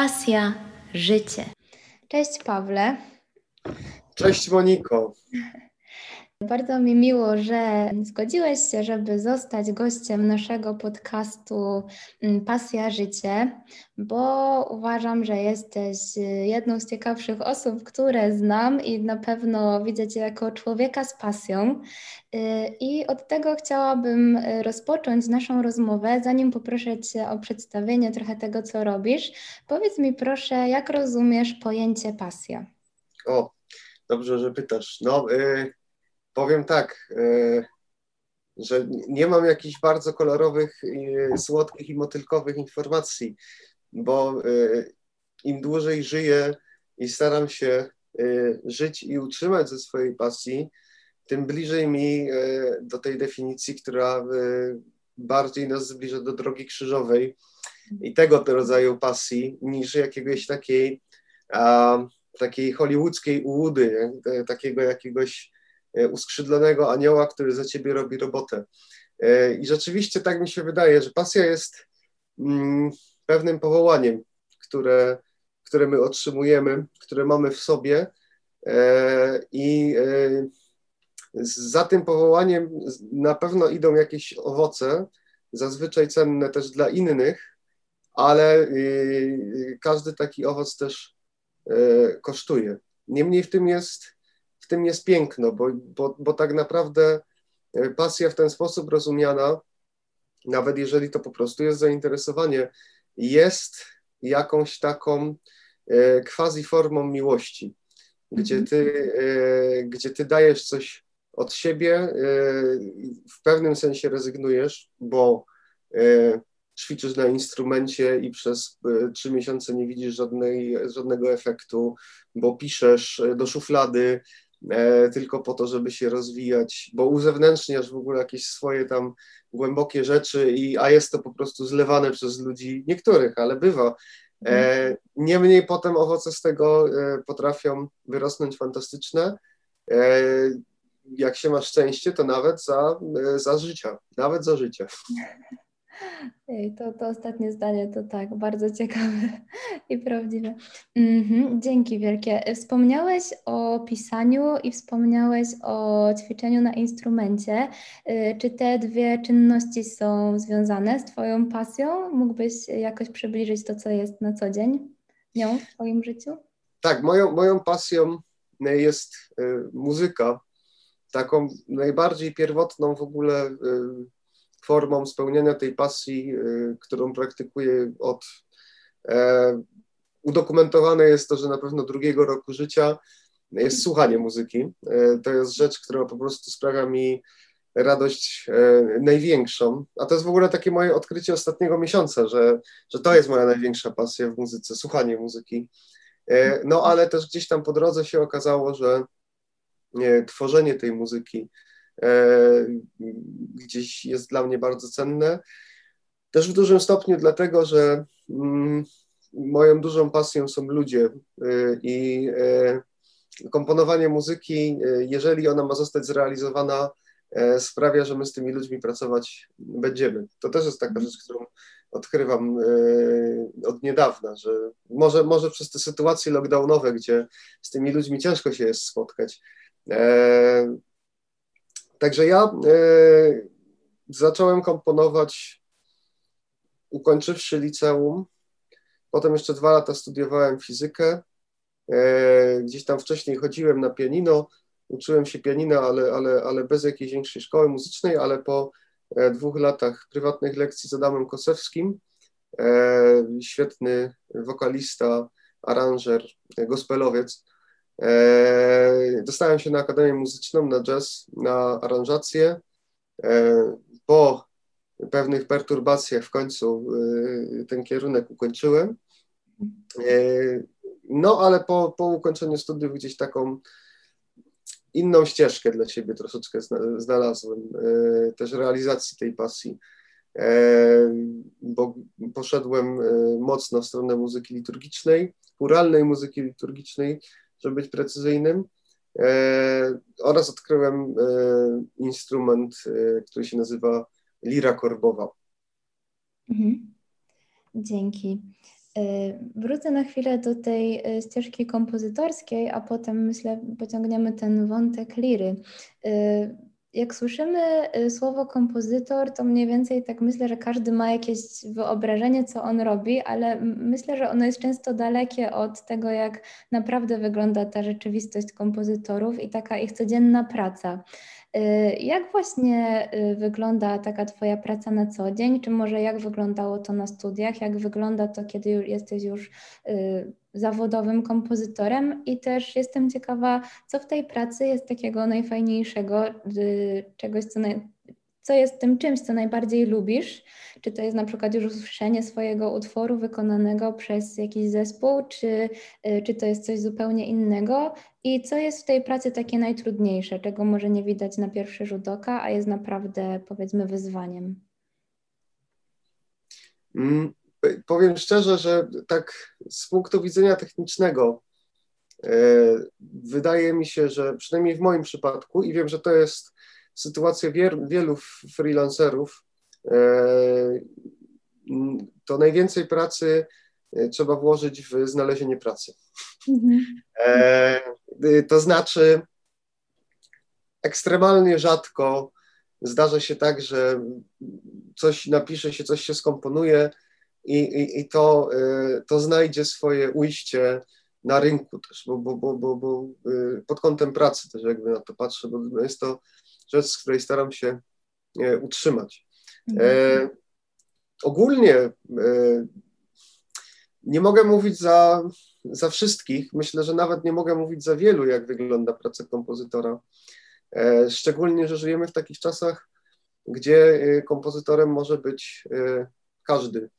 Pasja, życie. Cześć Pawle. Cześć Moniko. Bardzo mi miło, że zgodziłeś się, żeby zostać gościem naszego podcastu mm, Pasja Życie, bo uważam, że jesteś jedną z ciekawszych osób, które znam i na pewno widzę Cię jako człowieka z pasją. Y, I od tego chciałabym rozpocząć naszą rozmowę, zanim poproszę Cię o przedstawienie trochę tego, co robisz. Powiedz mi proszę, jak rozumiesz pojęcie pasja? O, dobrze, że pytasz. No, y powiem tak, e, że nie mam jakichś bardzo kolorowych, słodkich i motylkowych informacji, bo e, im dłużej żyję i staram się e, żyć i utrzymać ze swojej pasji, tym bliżej mi do tej definicji, która bardziej nas zbliża do drogi krzyżowej i tego rodzaju pasji, niż jakiegoś takiej, takiej hollywoodzkiej ułudy, takiego jakiegoś E, uskrzydlonego anioła, który za ciebie robi robotę. E, I rzeczywiście tak mi się wydaje, że pasja jest mm, pewnym powołaniem, które, które my otrzymujemy, które mamy w sobie. E, I za tym powołaniem na pewno idą jakieś owoce, zazwyczaj cenne też dla innych, ale każdy taki owoc też kosztuje. Niemniej w tym jest tym jest piękno, bo, bo, bo tak naprawdę e, pasja w ten sposób rozumiana, nawet jeżeli to po prostu jest zainteresowanie, jest jakąś taką e, quasi formą miłości, gdzie mhm. ty, e, gdzie ty dajesz coś od siebie, w pewnym sensie rezygnujesz, bo ćwiczysz na instrumencie i przez trzy miesiące nie widzisz żadnej, żadnego efektu, bo piszesz do szuflady, tylko po to, żeby się rozwijać, bo uzewnętrzniasz w ogóle jakieś swoje tam głębokie rzeczy, i, a jest to po prostu zlewane przez ludzi, niektórych, ale bywa. E, mhm. niemniej potem owoce z tego e, potrafią wyrosnąć fantastyczne. E, jak się ma szczęście, to nawet za, e, za życia, nawet za życia. To, to ostatnie zdanie to tak, bardzo ciekawe i prawdziwe. Mhm, dzięki wielkie. Wspomniałeś o pisaniu i wspomniałeś o ćwiczeniu na instrumencie. Y, czy te dwie czynności są związane z Twoją pasją? Mógłbyś jakoś przybliżyć to, co jest na co dzień nią w Twoim życiu? Tak, moją, moją pasją jest y, muzyka. Taką najbardziej pierwotną w ogóle y, formą spełnienia tej pasji, y, którą praktykuję od. E, udokumentowane jest to, że na pewno drugiego roku życia jest słuchanie muzyki. E, to jest rzecz, która po prostu sprawia mi radość e, największą. A to jest w ogóle takie moje odkrycie ostatniego miesiąca, że, że to jest moja największa pasja w muzyce, słuchanie muzyki. No ale też gdzieś tam po drodze się okazało, że tworzenie tej muzyki gdzieś jest dla mnie bardzo cenne. Też w dużym stopniu dlatego, że mm, moją dużą pasją są ludzie e, i e, komponowanie muzyki, jeżeli ona ma zostać zrealizowana, sprawia, że my z tymi ludźmi pracować będziemy. To też jest taka rzecz, którą odkrywam od niedawna, że może, może przez te sytuacje lockdownowe, gdzie z tymi ludźmi ciężko się jest spotkać, Także ja e, zacząłem komponować, ukończywszy liceum. Potem jeszcze dwa lata studiowałem fizykę. E, gdzieś tam wcześniej chodziłem na pianino, uczyłem się pianina, ale, ale, ale bez jakiejś większej szkoły muzycznej, ale po e, dwóch latach prywatnych lekcji z Adamem Kosewskim, świetny wokalista, aranżer, gospelowiec, dostałem się na Akademię Muzyczną, na jazz, na aranżację. E, po pewnych perturbacjach w końcu e, ten kierunek ukończyłem. No, ale po, po ukończeniu studiów gdzieś taką inną ścieżkę dla siebie troszeczkę znalazłem, też realizacji tej pasji, bo poszedłem mocno w stronę muzyki liturgicznej, churalnej muzyki liturgicznej, żeby być precyzyjnym. E, oraz odkryłem e, instrument, e, który się nazywa lira korbowa. Mhm. Dzięki. Wrócę na chwilę do tej ścieżki kompozytorskiej, a potem myślę, pociągniemy ten wątek liry jak słyszymy y, słowo kompozytor, to mniej więcej tak myślę, że każdy ma jakieś wyobrażenie, co on robi, ale myślę, że ono jest często dalekie od tego, jak naprawdę wygląda ta rzeczywistość kompozytorów i taka ich codzienna praca. Y, jak właśnie y, wygląda taka Twoja praca na co dzień? Czy może jak wyglądało to na studiach? Jak wygląda to, kiedy jesteś już zawodowym kompozytorem i też jestem ciekawa, co w tej pracy jest takiego najfajniejszego, czegoś, co, naj, co jest tym czymś, co najbardziej lubisz. Czy to jest na przykład już usłyszenie swojego utworu wykonanego przez jakiś zespół, czy, y, czy to jest coś zupełnie innego? I co jest w tej pracy takie najtrudniejsze, czego może nie widać na pierwszy rzut oka, a jest naprawdę powiedzmy wyzwaniem? Mm, powiem szczerze, że tak z punktu widzenia technicznego e, wydaje mi się, że przynajmniej w moim przypadku i wiem, że to jest sytuacja wielu freelancerów, e, to najwięcej pracy e, trzeba włożyć w znalezienie pracy. Mhm. To znaczy, ekstremalnie rzadko zdarza się tak, że coś napisze się, coś się skomponuje, i, i, i to, y, to znajdzie swoje ujście na rynku też, bo, bo, bo, bo, bo y, pod kątem pracy też jakby na to patrzę, bo jest to rzecz, z której staram się e, utrzymać. Mhm. E, ogólnie e, nie mogę mówić za, za wszystkich, myślę, że nawet nie mogę mówić za wielu, jak wygląda praca kompozytora. E, szczególnie, że żyjemy w takich czasach, gdzie e, kompozytorem może być e, każdy.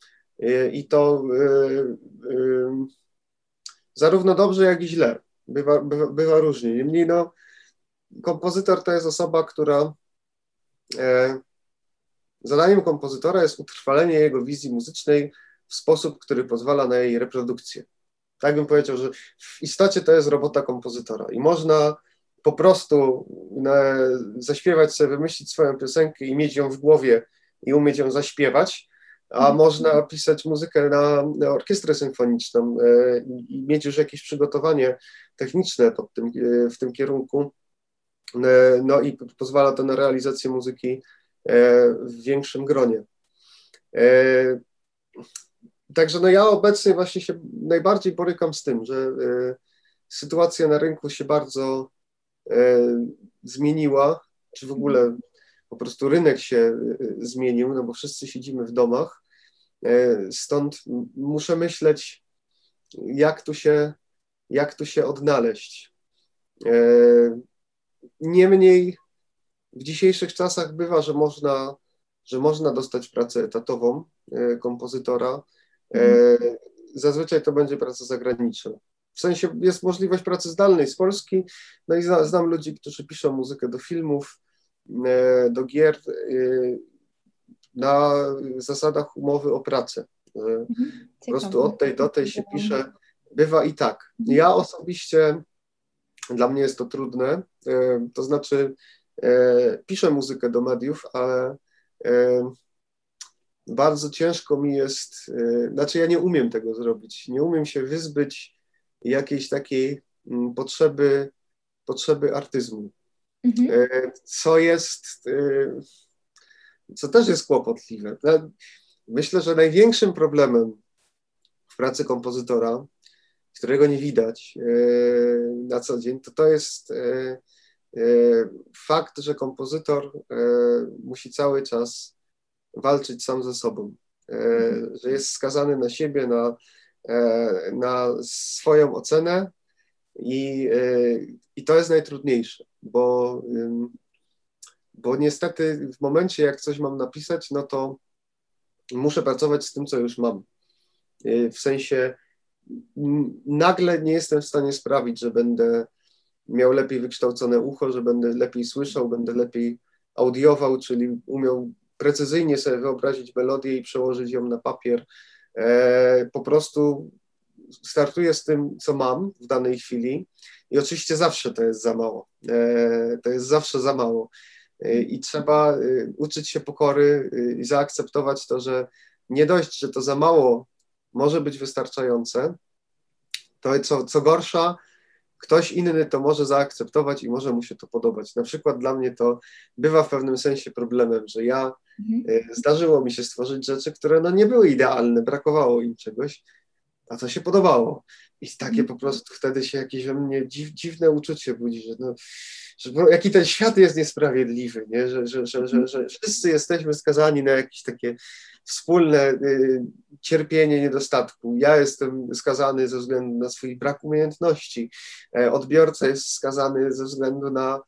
I to y, y, zarówno dobrze, jak i źle. Bywa, bywa, bywa różnie. Niemniej no, kompozytor to jest osoba, która e, zadaniem kompozytora jest utrwalenie jego wizji muzycznej w sposób, który pozwala na jej reprodukcję. Tak bym powiedział, że w istocie to jest robota kompozytora i można po prostu zaśpiewać sobie, wymyślić swoją piosenkę i mieć ją w głowie i umieć ją zaśpiewać, a można pisać muzykę na, na orkiestrę symfoniczną e, i mieć już jakieś przygotowanie techniczne tym, e, w tym kierunku. E, no i pozwala to na realizację muzyki w większym gronie. Także no ja obecnie właśnie się najbardziej borykam z tym, że sytuacja na rynku się bardzo zmieniła, czy w ogóle po prostu rynek się zmienił, no bo wszyscy siedzimy w domach E, stąd muszę myśleć, jak tu się, jak tu się odnaleźć. E, niemniej w dzisiejszych czasach bywa, że można, że można dostać pracę etatową e, kompozytora. Zazwyczaj to będzie praca zagraniczna. W sensie jest możliwość pracy zdalnej z Polski. No i znam ludzi, którzy piszą muzykę do filmów, do gier na zasadach umowy o pracę. Mhm. Po prostu od tej do tej się pisze. Bywa i tak. Mhm. Ja osobiście, dla mnie jest to trudne, e, to znaczy e, piszę muzykę do mediów, ale e, bardzo ciężko mi jest, znaczy ja nie umiem tego zrobić, nie umiem się wyzbyć jakiejś takiej mm, potrzeby, potrzeby artyzmu. Mhm. Co jest co też jest kłopotliwe. Myślę, że największym problemem w pracy kompozytora, którego nie widać e, na co dzień, to to jest e, e, fakt, że kompozytor musi cały czas walczyć sam ze sobą, że jest skazany na siebie, na, na swoją ocenę i, i to jest najtrudniejsze, bo bo niestety w momencie, jak coś mam napisać, no to muszę pracować z tym, co już mam. Y, w sensie nagle nie jestem w stanie sprawić, że będę miał lepiej wykształcone ucho, że będę lepiej słyszał, będę lepiej audiował, czyli umiał precyzyjnie sobie wyobrazić melodię i przełożyć ją na papier. E, po prostu startuję z tym, co mam w danej chwili i oczywiście zawsze to jest za mało. E, to jest zawsze za mało. I trzeba y, uczyć się pokory i zaakceptować to, że nie dość, że to za mało może być wystarczające. To co, co gorsza, ktoś inny to może zaakceptować i może mu się to podobać. Na przykład dla mnie to bywa w pewnym sensie problemem, że ja mhm. E, zdarzyło mi się stworzyć rzeczy, które no nie były idealne, brakowało im czegoś, a to się podobało. I takie po prostu wtedy się jakieś we mnie dziw, dziwne uczucie budzi, że, no, że jaki ten świat jest niesprawiedliwy, nie? Że, że, że, że, że wszyscy jesteśmy skazani na jakieś takie wspólne y, cierpienie niedostatku. Ja jestem skazany ze względu na swój brak umiejętności, e, odbiorca jest skazany ze względu na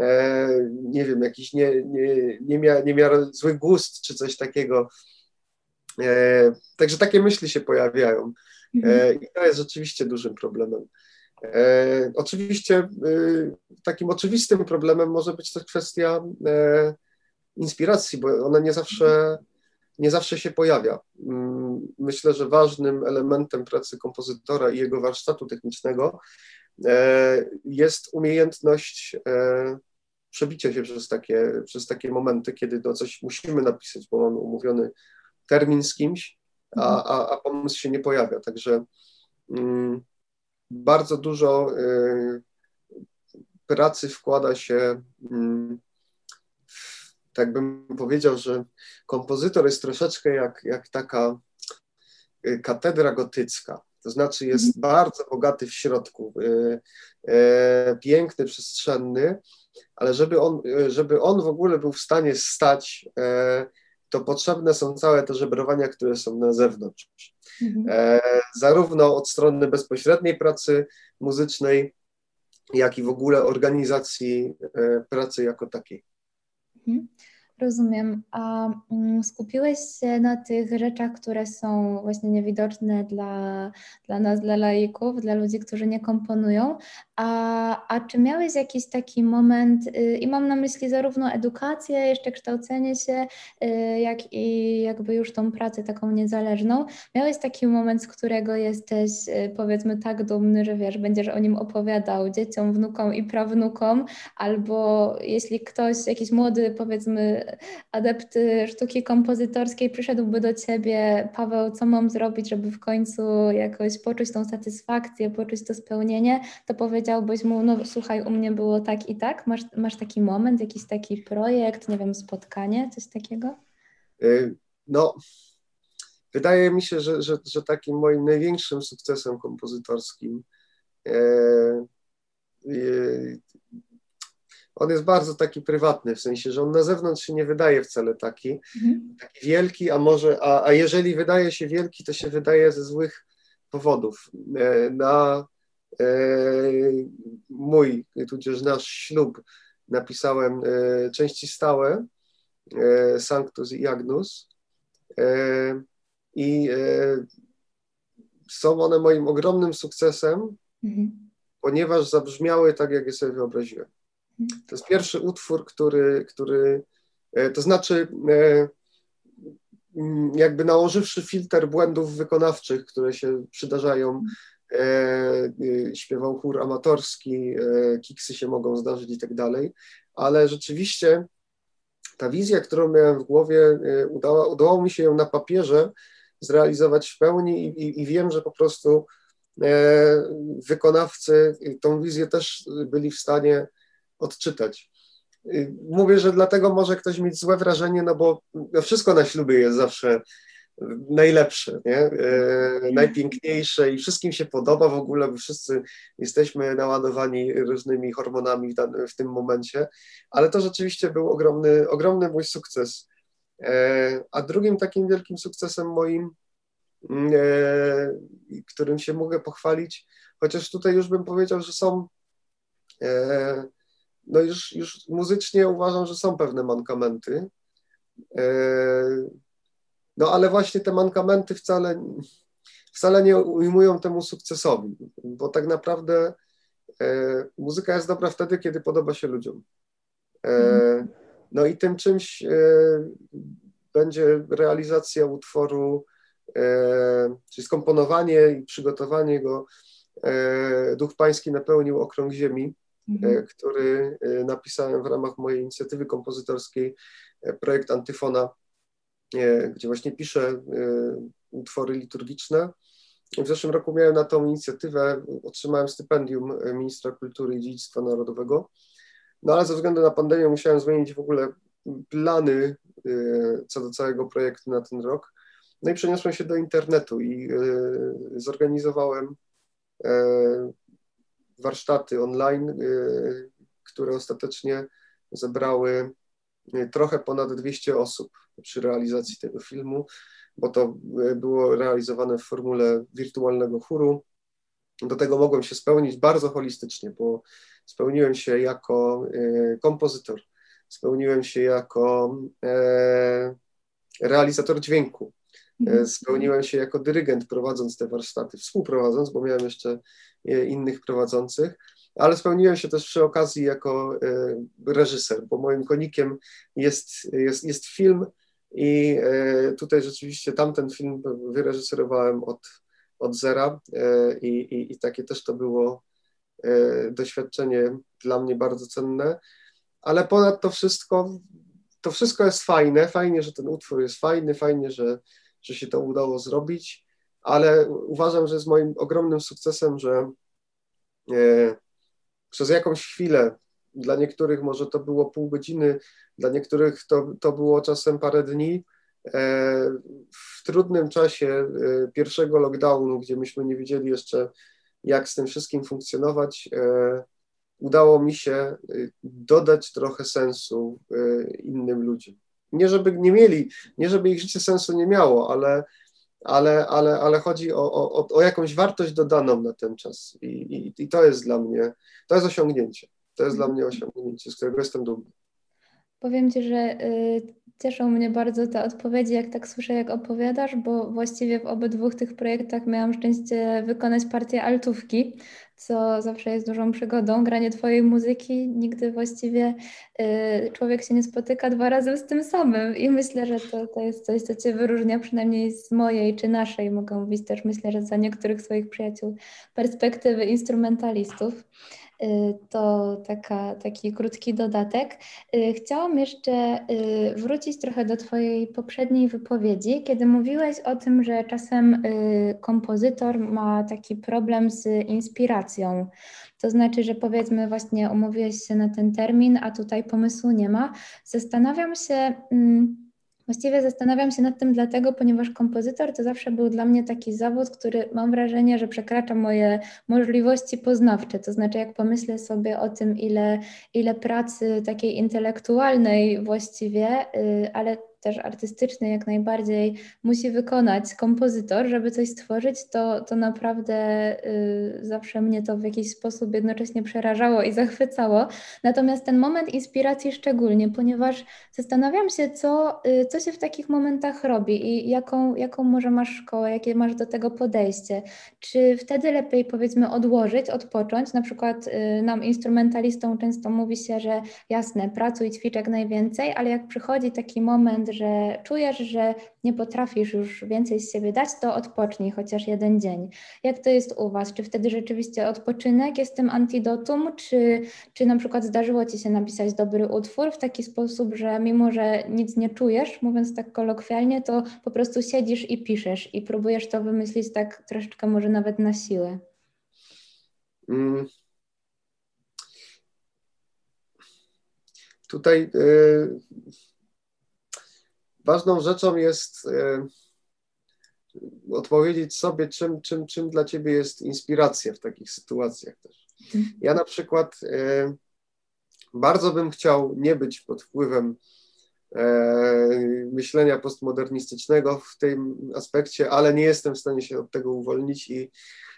e, nie wiem, jakiś nie, nie, niemiar, niemiar zły gust czy coś takiego. E, także takie myśli się pojawiają. Mhm. I to jest rzeczywiście dużym problemem. E, oczywiście e, takim oczywistym problemem może być też kwestia e, inspiracji, bo ona nie zawsze, nie zawsze się pojawia. Mm, myślę, że ważnym elementem pracy kompozytora i jego warsztatu technicznego jest umiejętność przebicia się przez takie, przez takie momenty, kiedy to coś musimy napisać, bo mamy umówiony termin z kimś, a, a, a pomysł się nie pojawia. Także mm, bardzo dużo y, pracy wkłada się, mm, tak bym powiedział, że kompozytor jest troszeczkę jak, jak taka y, katedra gotycka. To znaczy jest mhm. bardzo bogaty w środku, y, piękny, przestrzenny, ale żeby on, żeby on w ogóle był w stanie stać to potrzebne są całe te żebrowania, które są na zewnątrz. Mhm. E, zarówno od strony bezpośredniej pracy muzycznej, jak i w ogóle organizacji e, pracy jako takiej. Mhm. Rozumiem. A mm, skupiłeś się na tych rzeczach, które są właśnie niewidoczne dla, dla nas, dla laików, dla ludzi, którzy nie komponują. A, a czy miałeś jakiś taki moment, y, i mam na myśli zarówno edukację, jeszcze kształcenie się, y, jak i jakby już tą pracę taką niezależną, miałeś taki moment, z którego jesteś y, powiedzmy tak dumny, że wiesz, będziesz o nim opowiadał dzieciom, wnukom i prawnukom, albo jeśli ktoś, jakiś młody powiedzmy adept sztuki kompozytorskiej przyszedłby do ciebie, Paweł, co mam zrobić, żeby w końcu jakoś poczuć tą satysfakcję, poczuć to spełnienie, to powiedziałbyś mu, no słuchaj, u mnie było tak i tak. Masz, masz taki moment, jakiś taki projekt, nie wiem, spotkanie, coś takiego? Y, no, wydaje mi się, że, że, że takim moim największym sukcesem kompozytorskim e, e, on jest bardzo taki prywatny, w sensie, że on na zewnątrz się nie wydaje wcale taki, mhm. taki wielki, a może, a, a jeżeli wydaje się wielki, to się wydaje ze złych powodów. E, na e, mój, tudzież nasz ślub napisałem e, części stałe Sanctus i Agnus i są one moim ogromnym sukcesem, mhm. ponieważ zabrzmiały tak, jak je sobie wyobraziłem. To jest pierwszy utwór, który, który e, to znaczy e, mm, jakby nałożywszy filtr błędów wykonawczych, które się przydarzają, e, śpiewał chór amatorski, kiksy się mogą zdarzyć i tak dalej, ale rzeczywiście ta wizja, którą miałem w głowie, udała, udało mi się ją na papierze zrealizować w pełni i, i, i wiem, że po prostu wykonawcy tą wizję też byli w stanie odczytać. Y, mówię, że dlatego może ktoś mieć złe wrażenie, no bo wszystko na ślubie jest zawsze najlepsze, nie? E, najpiękniejsze i wszystkim się podoba w ogóle, bo wszyscy jesteśmy naładowani różnymi hormonami w, w tym momencie, ale to rzeczywiście był ogromny, ogromny mój sukces. E, a drugim takim wielkim sukcesem moim, mm, e, którym się mogę pochwalić, chociaż tutaj już bym powiedział, że są e, no już, już muzycznie uważam, że są pewne mankamenty. E, no ale właśnie te mankamenty wcale, wcale nie ujmują temu sukcesowi, bo tak naprawdę e, muzyka jest dobra wtedy, kiedy podoba się ludziom. E, no i tym czymś będzie realizacja utworu, czyli skomponowanie i przygotowanie go. Duch Pański napełnił okrąg ziemi mhm. E, który e, napisałem w ramach mojej inicjatywy kompozytorskiej, e, projekt Antyfona gdzie właśnie piszę utwory liturgiczne. W zeszłym roku miałem na tą inicjatywę, otrzymałem stypendium ministra kultury i dziedzictwa narodowego, no ale ze względu na pandemię musiałem zmienić w ogóle plany co do całego projektu na ten rok. No i przeniosłem się do internetu i zorganizowałem warsztaty online, które ostatecznie zebrały trochę ponad 200 osób przy realizacji tego filmu, bo to było realizowane w formule wirtualnego chóru. Do tego mogłem się spełnić bardzo holistycznie, bo spełniłem się jako kompozytor, spełniłem się jako e, realizator dźwięku. Spełniłem się jako dyrygent prowadząc te warsztaty, współprowadząc, bo miałem jeszcze innych prowadzących ale spełniłem się też przy okazji jako e, reżyser, bo moim konikiem jest, jest, jest film i e, tutaj rzeczywiście tamten film wyreżyserowałem od, od zera e, i, i, i takie też to było doświadczenie dla mnie bardzo cenne, ale ponad to wszystko, to wszystko jest fajne, fajnie, że ten utwór jest fajny, fajnie, że, że się to udało zrobić, ale uważam, że jest moim ogromnym sukcesem, że przez jakąś chwilę, dla niektórych może to było pół godziny, dla niektórych to, to było czasem parę dni, e, w trudnym czasie e, pierwszego lockdownu, gdzie myśmy nie wiedzieli jeszcze, jak z tym wszystkim funkcjonować, e, udało mi się dodać trochę sensu innym ludziom. Nie żeby nie mieli, nie żeby ich życie sensu nie miało, ale ale, ale, ale chodzi o, o, o jakąś wartość dodaną na ten czas I, i, i to jest dla mnie, to jest osiągnięcie. To jest dla mnie osiągnięcie, z którego jestem dumny. Powiem Ci, że y, cieszą mnie bardzo te odpowiedzi, jak tak słyszę, jak opowiadasz, bo właściwie w obydwu tych projektach miałam szczęście wykonać partię altówki, co zawsze jest dużą przygodą. Granie Twojej muzyki nigdy właściwie y, człowiek się nie spotyka dwa razy z tym samym i myślę, że to, to jest coś, co Cię wyróżnia przynajmniej z mojej czy naszej, mogę mówić też, myślę, że za niektórych swoich przyjaciół, perspektywy instrumentalistów. Y, to taka, taki krótki dodatek. Y, chciałam jeszcze y, wrócić trochę do Twojej poprzedniej wypowiedzi, kiedy mówiłeś o tym, że czasem kompozytor ma taki problem z inspiracją. To znaczy, że powiedzmy, właśnie umówiłeś się na ten termin, a tutaj pomysłu nie ma. Zastanawiam się. Hmm, Właściwie zastanawiam się nad tym dlatego, ponieważ kompozytor to zawsze był dla mnie taki zawód, który mam wrażenie, że przekracza moje możliwości poznawcze. To znaczy, jak pomyślę sobie o tym, ile, ile pracy takiej intelektualnej właściwie, y, ale też artystyczny jak najbardziej musi wykonać kompozytor, żeby coś stworzyć, to, to naprawdę y, zawsze mnie to w jakiś sposób jednocześnie przerażało i zachwycało. Natomiast ten moment inspiracji szczególnie, ponieważ zastanawiam się, co, y, co się w takich momentach robi i jaką, jaką może masz szkołę, jakie masz do tego podejście. Czy wtedy lepiej powiedzmy odłożyć, odpocząć? Na przykład y, nam instrumentalistom często mówi się, że jasne, pracuj, ćwicz jak najwięcej, ale jak przychodzi taki moment, że czujesz, że nie potrafisz już więcej z siebie dać, to odpocznij chociaż jeden dzień. Jak to jest u Was? Czy wtedy rzeczywiście odpoczynek jest tym antidotum, czy, czy na przykład zdarzyło Ci się napisać dobry utwór w taki sposób, że mimo, że nic nie czujesz, mówiąc tak kolokwialnie, to po prostu siedzisz i piszesz i próbujesz to wymyślić tak troszeczkę może nawet na siłę? Mm. Tutaj y, ważną rzeczą jest e, odpowiedzieć sobie, czym, czym, czym dla ciebie jest inspiracja w takich sytuacjach też. Mhm. Ja na przykład e, bardzo bym chciał nie być pod wpływem e, myślenia postmodernistycznego w tym aspekcie, ale nie jestem w stanie się od tego uwolnić i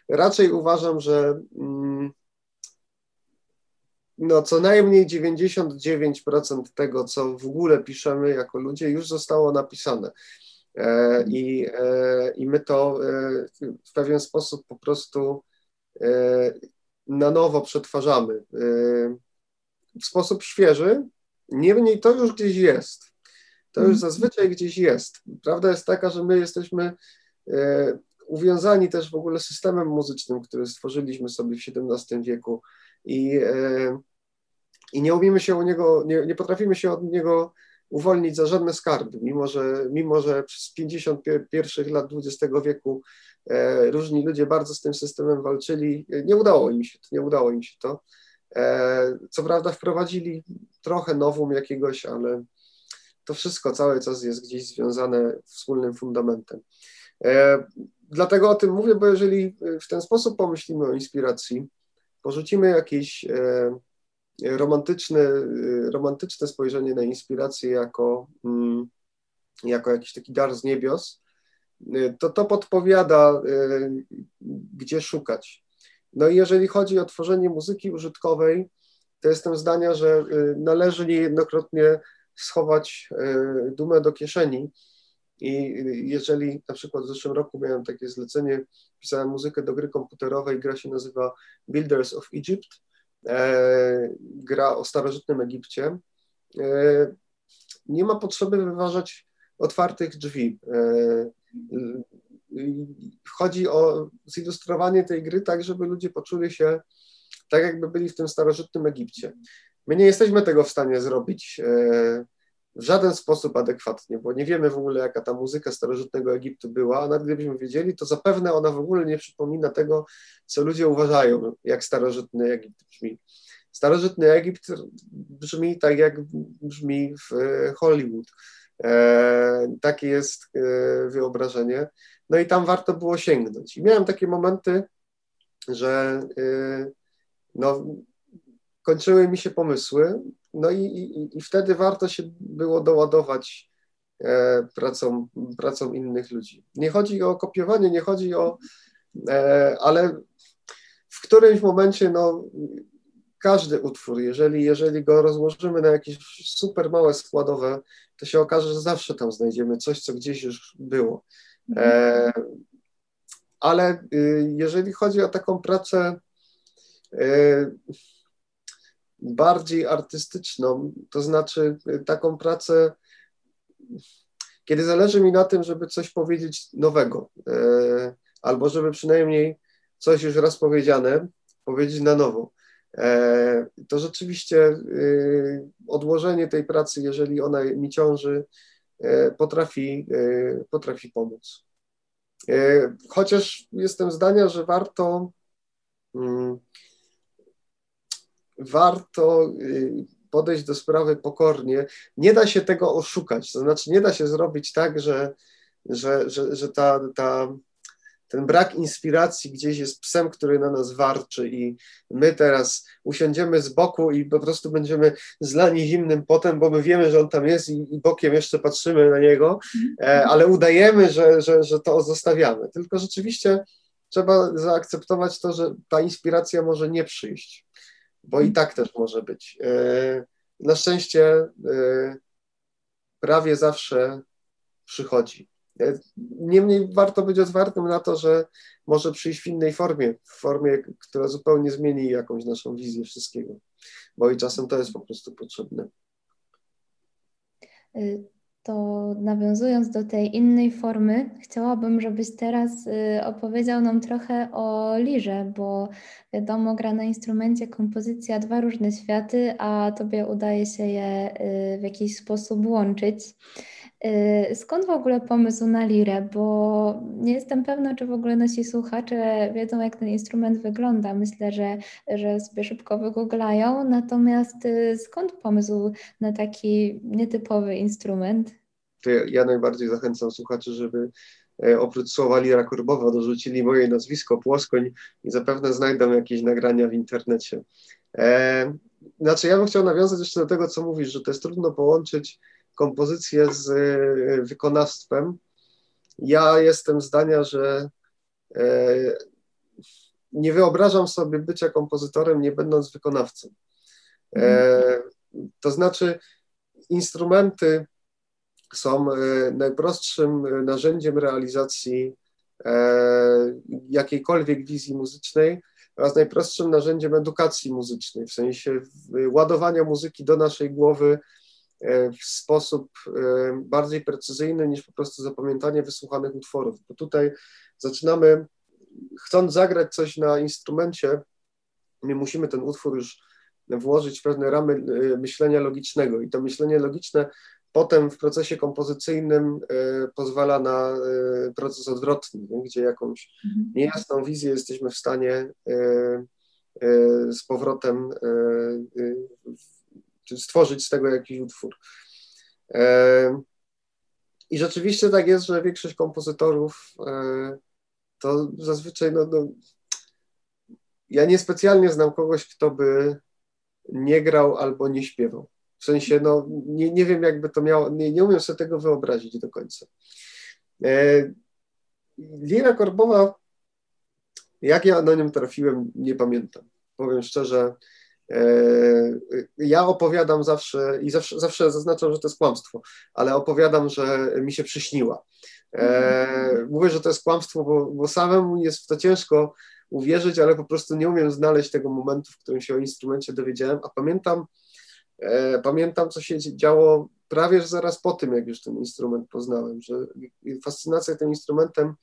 raczej uważam, że mm, no co najmniej 99% tego, co w ogóle piszemy jako ludzie, już zostało napisane. E, I, e, I my to e, w pewien sposób po prostu na nowo przetwarzamy. W sposób świeży, niemniej to już gdzieś jest. To już mhm. zazwyczaj gdzieś jest. Prawda jest taka, że my jesteśmy uwiązani też w ogóle systemem muzycznym, który stworzyliśmy sobie w XVII wieku i, i nie umiemy się o niego, nie, nie potrafimy się od niego uwolnić za żadne skarby, mimo że, mimo że przez 50 pierwszych lat XX wieku e, różni ludzie bardzo z tym systemem walczyli, nie udało im się to, nie udało im się to. E, co prawda wprowadzili trochę nowum jakiegoś, ale to wszystko cały czas jest gdzieś związane wspólnym fundamentem. E, dlatego o tym mówię, bo jeżeli w ten sposób pomyślimy o inspiracji, porzucimy jakieś e, romantyczne, romantyczne spojrzenie na inspirację jako, mm, jako jakiś taki dar z niebios, to to podpowiada, gdzie szukać. No i jeżeli chodzi o tworzenie muzyki użytkowej, to jestem zdania, że należy niejednokrotnie schować dumę do kieszeni, i jeżeli na przykład w zeszłym roku miałem takie zlecenie, pisałem muzykę do gry komputerowej, gra się nazywa Builders of Egypt, gra o starożytnym Egipcie, e, nie ma potrzeby wyważać otwartych drzwi. E, chodzi o zilustrowanie tej gry tak, żeby ludzie poczuli się tak, jakby byli w tym starożytnym Egipcie. My nie jesteśmy tego w stanie zrobić e, w żaden sposób adekwatnie, bo nie wiemy w ogóle, jaka ta muzyka starożytnego Egiptu była, a nawet gdybyśmy wiedzieli, to zapewne ona w ogóle nie przypomina tego, co ludzie uważają, jak starożytny Egipt brzmi. Starożytny Egipt brzmi tak, jak brzmi w Hollywood. E, takie jest e, wyobrażenie. No i tam warto było sięgnąć. I miałem takie momenty, że e, no, kończyły mi się pomysły, no i, i, i wtedy warto się było doładować e, pracą, pracą innych ludzi. Nie chodzi o kopiowanie, nie chodzi o, e, ale w którymś momencie, no, każdy utwór, jeżeli, jeżeli go rozłożymy na jakieś super małe składowe, to się okaże, że zawsze tam znajdziemy coś, co gdzieś już było. E, ale y, jeżeli chodzi o taką pracę, y, bardziej artystyczną, to znaczy y, taką pracę, kiedy zależy mi na tym, żeby coś powiedzieć nowego, e, albo żeby przynajmniej coś już raz powiedziane, powiedzieć na nowo. E, to rzeczywiście y, odłożenie tej pracy, jeżeli ona mi ciąży, e, potrafi, potrafi pomóc. Chociaż jestem zdania, że warto mm, warto y, podejść do sprawy pokornie. Nie da się tego oszukać, to znaczy nie da się zrobić tak, że, że, że, że ta, ta, ten brak inspiracji gdzieś jest psem, który na nas warczy i my teraz usiądziemy z boku i po prostu będziemy zlani zimnym potem, bo my wiemy, że on tam jest i, i bokiem jeszcze patrzymy na niego, e, ale udajemy, że, że, że to zostawiamy. Tylko rzeczywiście trzeba zaakceptować to, że ta inspiracja może nie przyjść bo i tak też może być. E, na szczęście e, prawie zawsze przychodzi. E, niemniej warto być otwartym na to, że może przyjść w innej formie, w formie, która zupełnie zmieni jakąś naszą wizję wszystkiego, bo i czasem to jest po prostu potrzebne. To nawiązując do tej innej formy, chciałabym, żebyś teraz y, opowiedział nam trochę o lirze, bo wiadomo, gra na instrumencie, kompozycja, dwa różne światy, a tobie udaje się je y, w jakiś sposób łączyć. Y, skąd w ogóle pomysł na lirę? Bo nie jestem pewna, czy w ogóle nasi słuchacze wiedzą, jak ten instrument wygląda. Myślę, że, że sobie szybko wygooglają. Natomiast skąd pomysł na taki nietypowy instrument? to ja najbardziej zachęcam słuchaczy, żeby e, oprócz słowa lira korbowa dorzucili moje nazwisko Płoskoń i zapewne znajdą jakieś nagrania w internecie. E, znaczy, ja bym chciał nawiązać jeszcze do tego, co mówisz, że to jest trudno połączyć kompozycję z e, wykonawstwem. Ja jestem zdania, że nie wyobrażam sobie bycia kompozytorem, nie będąc wykonawcą. To znaczy, instrumenty są e, najprostszym e, narzędziem realizacji e, jakiejkolwiek wizji muzycznej oraz najprostszym narzędziem edukacji muzycznej, w sensie ładowania muzyki do naszej głowy w sposób bardziej precyzyjny niż po prostu zapamiętanie wysłuchanych utworów. Bo tutaj zaczynamy, chcąc zagrać coś na instrumencie, my musimy ten utwór już włożyć w pewne ramy myślenia logicznego i to myślenie logiczne potem w procesie kompozycyjnym pozwala na proces odwrotny, gdzie jakąś mhm. niejasną wizję jesteśmy w stanie z powrotem stworzyć z tego jakiś utwór. I rzeczywiście tak jest, że większość kompozytorów to zazwyczaj, no, no, ja niespecjalnie znam kogoś, kto by nie grał albo nie śpiewał. W sensie, no, nie, nie wiem, jakby to miało, nie, nie umiem sobie tego wyobrazić do końca. E, Lira Korbowa, jak ja na nią trafiłem, nie pamiętam. Powiem szczerze, e, ja opowiadam zawsze i zawsze, zawsze zaznaczam, że to jest kłamstwo, ale opowiadam, że mi się przyśniła. E, mówię, że to jest kłamstwo, bo, bo samemu jest w to ciężko uwierzyć, ale po prostu nie umiem znaleźć tego momentu, w którym się o instrumencie dowiedziałem, a pamiętam, e, pamiętam, co się działo prawie że zaraz po tym, jak już ten instrument poznałem, że fascynacja tym instrumentem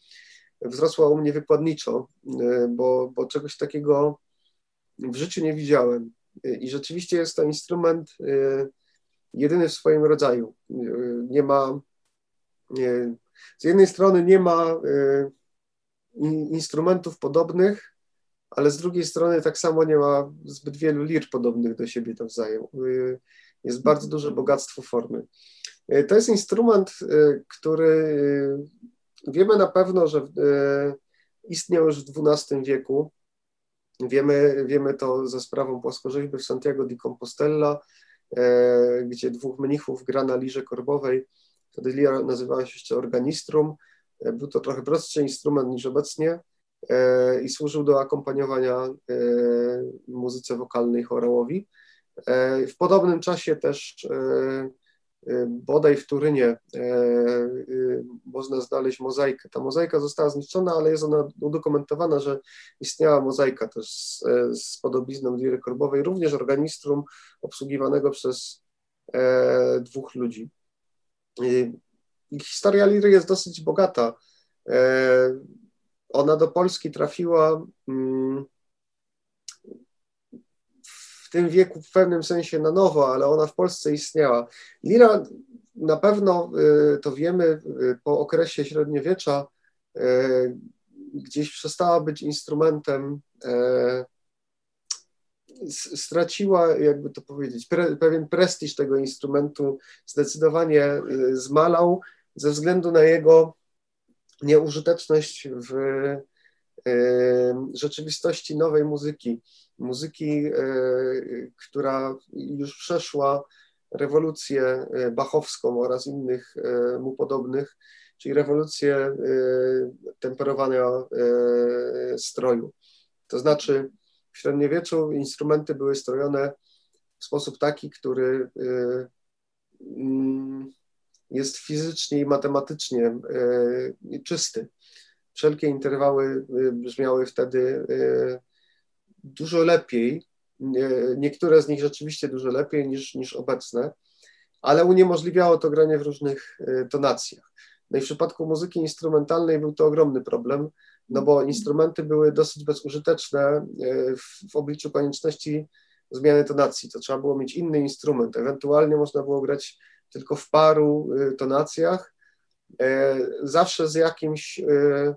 wzrosła u mnie wykładniczo, e, bo, bo czegoś takiego w życiu nie widziałem. E, I rzeczywiście jest to instrument e, jedyny w swoim rodzaju. Nie ma, z jednej strony nie ma instrumentów podobnych, ale z drugiej strony tak samo nie ma zbyt wielu lir podobnych do siebie nawzajem. Jest bardzo duże bogactwo formy. To jest instrument, który wiemy na pewno, że istniał już w XII wieku. Wiemy, wiemy to ze sprawą płaskorzeźby w Santiago di Compostela, gdzie dwóch mnichów gra na lirze korbowej. Wtedy lira nazywała się jeszcze organistrum. Był to trochę prostszy instrument niż obecnie e, i służył do akompaniowania e, muzyce wokalnej chorałowi. E, w podobnym czasie też bodaj w Turynie można znaleźć mozaikę. Ta mozaika została zniszczona, ale jest ona udokumentowana, że istniała mozaika też z, z podobizną liry korbowej, również organistrum obsługiwanego przez dwóch ludzi historia liry jest dosyć bogata. E, ona do Polski trafiła mm, tym wieku w pewnym sensie na nowo, ale ona w Polsce istniała. Lira na pewno, e, to wiemy, e, po okresie średniowiecza gdzieś przestała być instrumentem, straciła, jakby to powiedzieć, pewien prestiż tego instrumentu, zdecydowanie zmalał ze względu na jego nieużyteczność w rzeczywistości nowej muzyki. Muzyki, e, która już przeszła rewolucję e, bachowską oraz innych e, mu podobnych, czyli rewolucję temperowania stroju. To znaczy, w średniowieczu instrumenty były strojone w sposób taki, który mm, jest fizycznie i matematycznie czysty. Wszelkie interwały e, brzmiały wtedy e, dużo lepiej. Niektóre z nich rzeczywiście dużo lepiej niż, niż obecne, ale uniemożliwiało to granie w różnych tonacjach. No i w przypadku muzyki instrumentalnej był to ogromny problem, no bo instrumenty były dosyć bezużyteczne w, w obliczu konieczności zmiany tonacji. To trzeba było mieć inny instrument. Ewentualnie można było grać tylko w paru y, tonacjach, zawsze z jakimś y,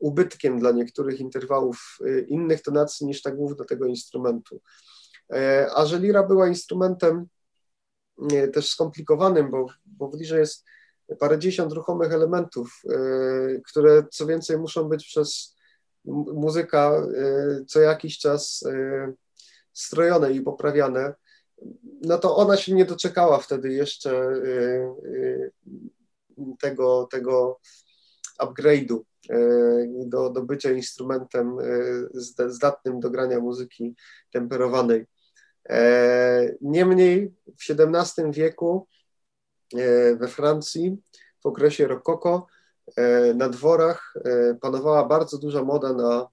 ubytkiem dla niektórych interwałów y, innych tonacji niż ta główna tego instrumentu. E, a że lira była instrumentem też skomplikowanym, bo, bo w lirze jest parędziesiąt ruchomych elementów, które co więcej muszą być przez muzyka co jakiś czas strojone i poprawiane no to ona się nie doczekała wtedy jeszcze tego, tego upgrade'u do, do bycia instrumentem zdatnym do grania muzyki temperowanej. E, niemniej w XVII wieku we Francji w okresie rokoko na dworach panowała bardzo duża moda na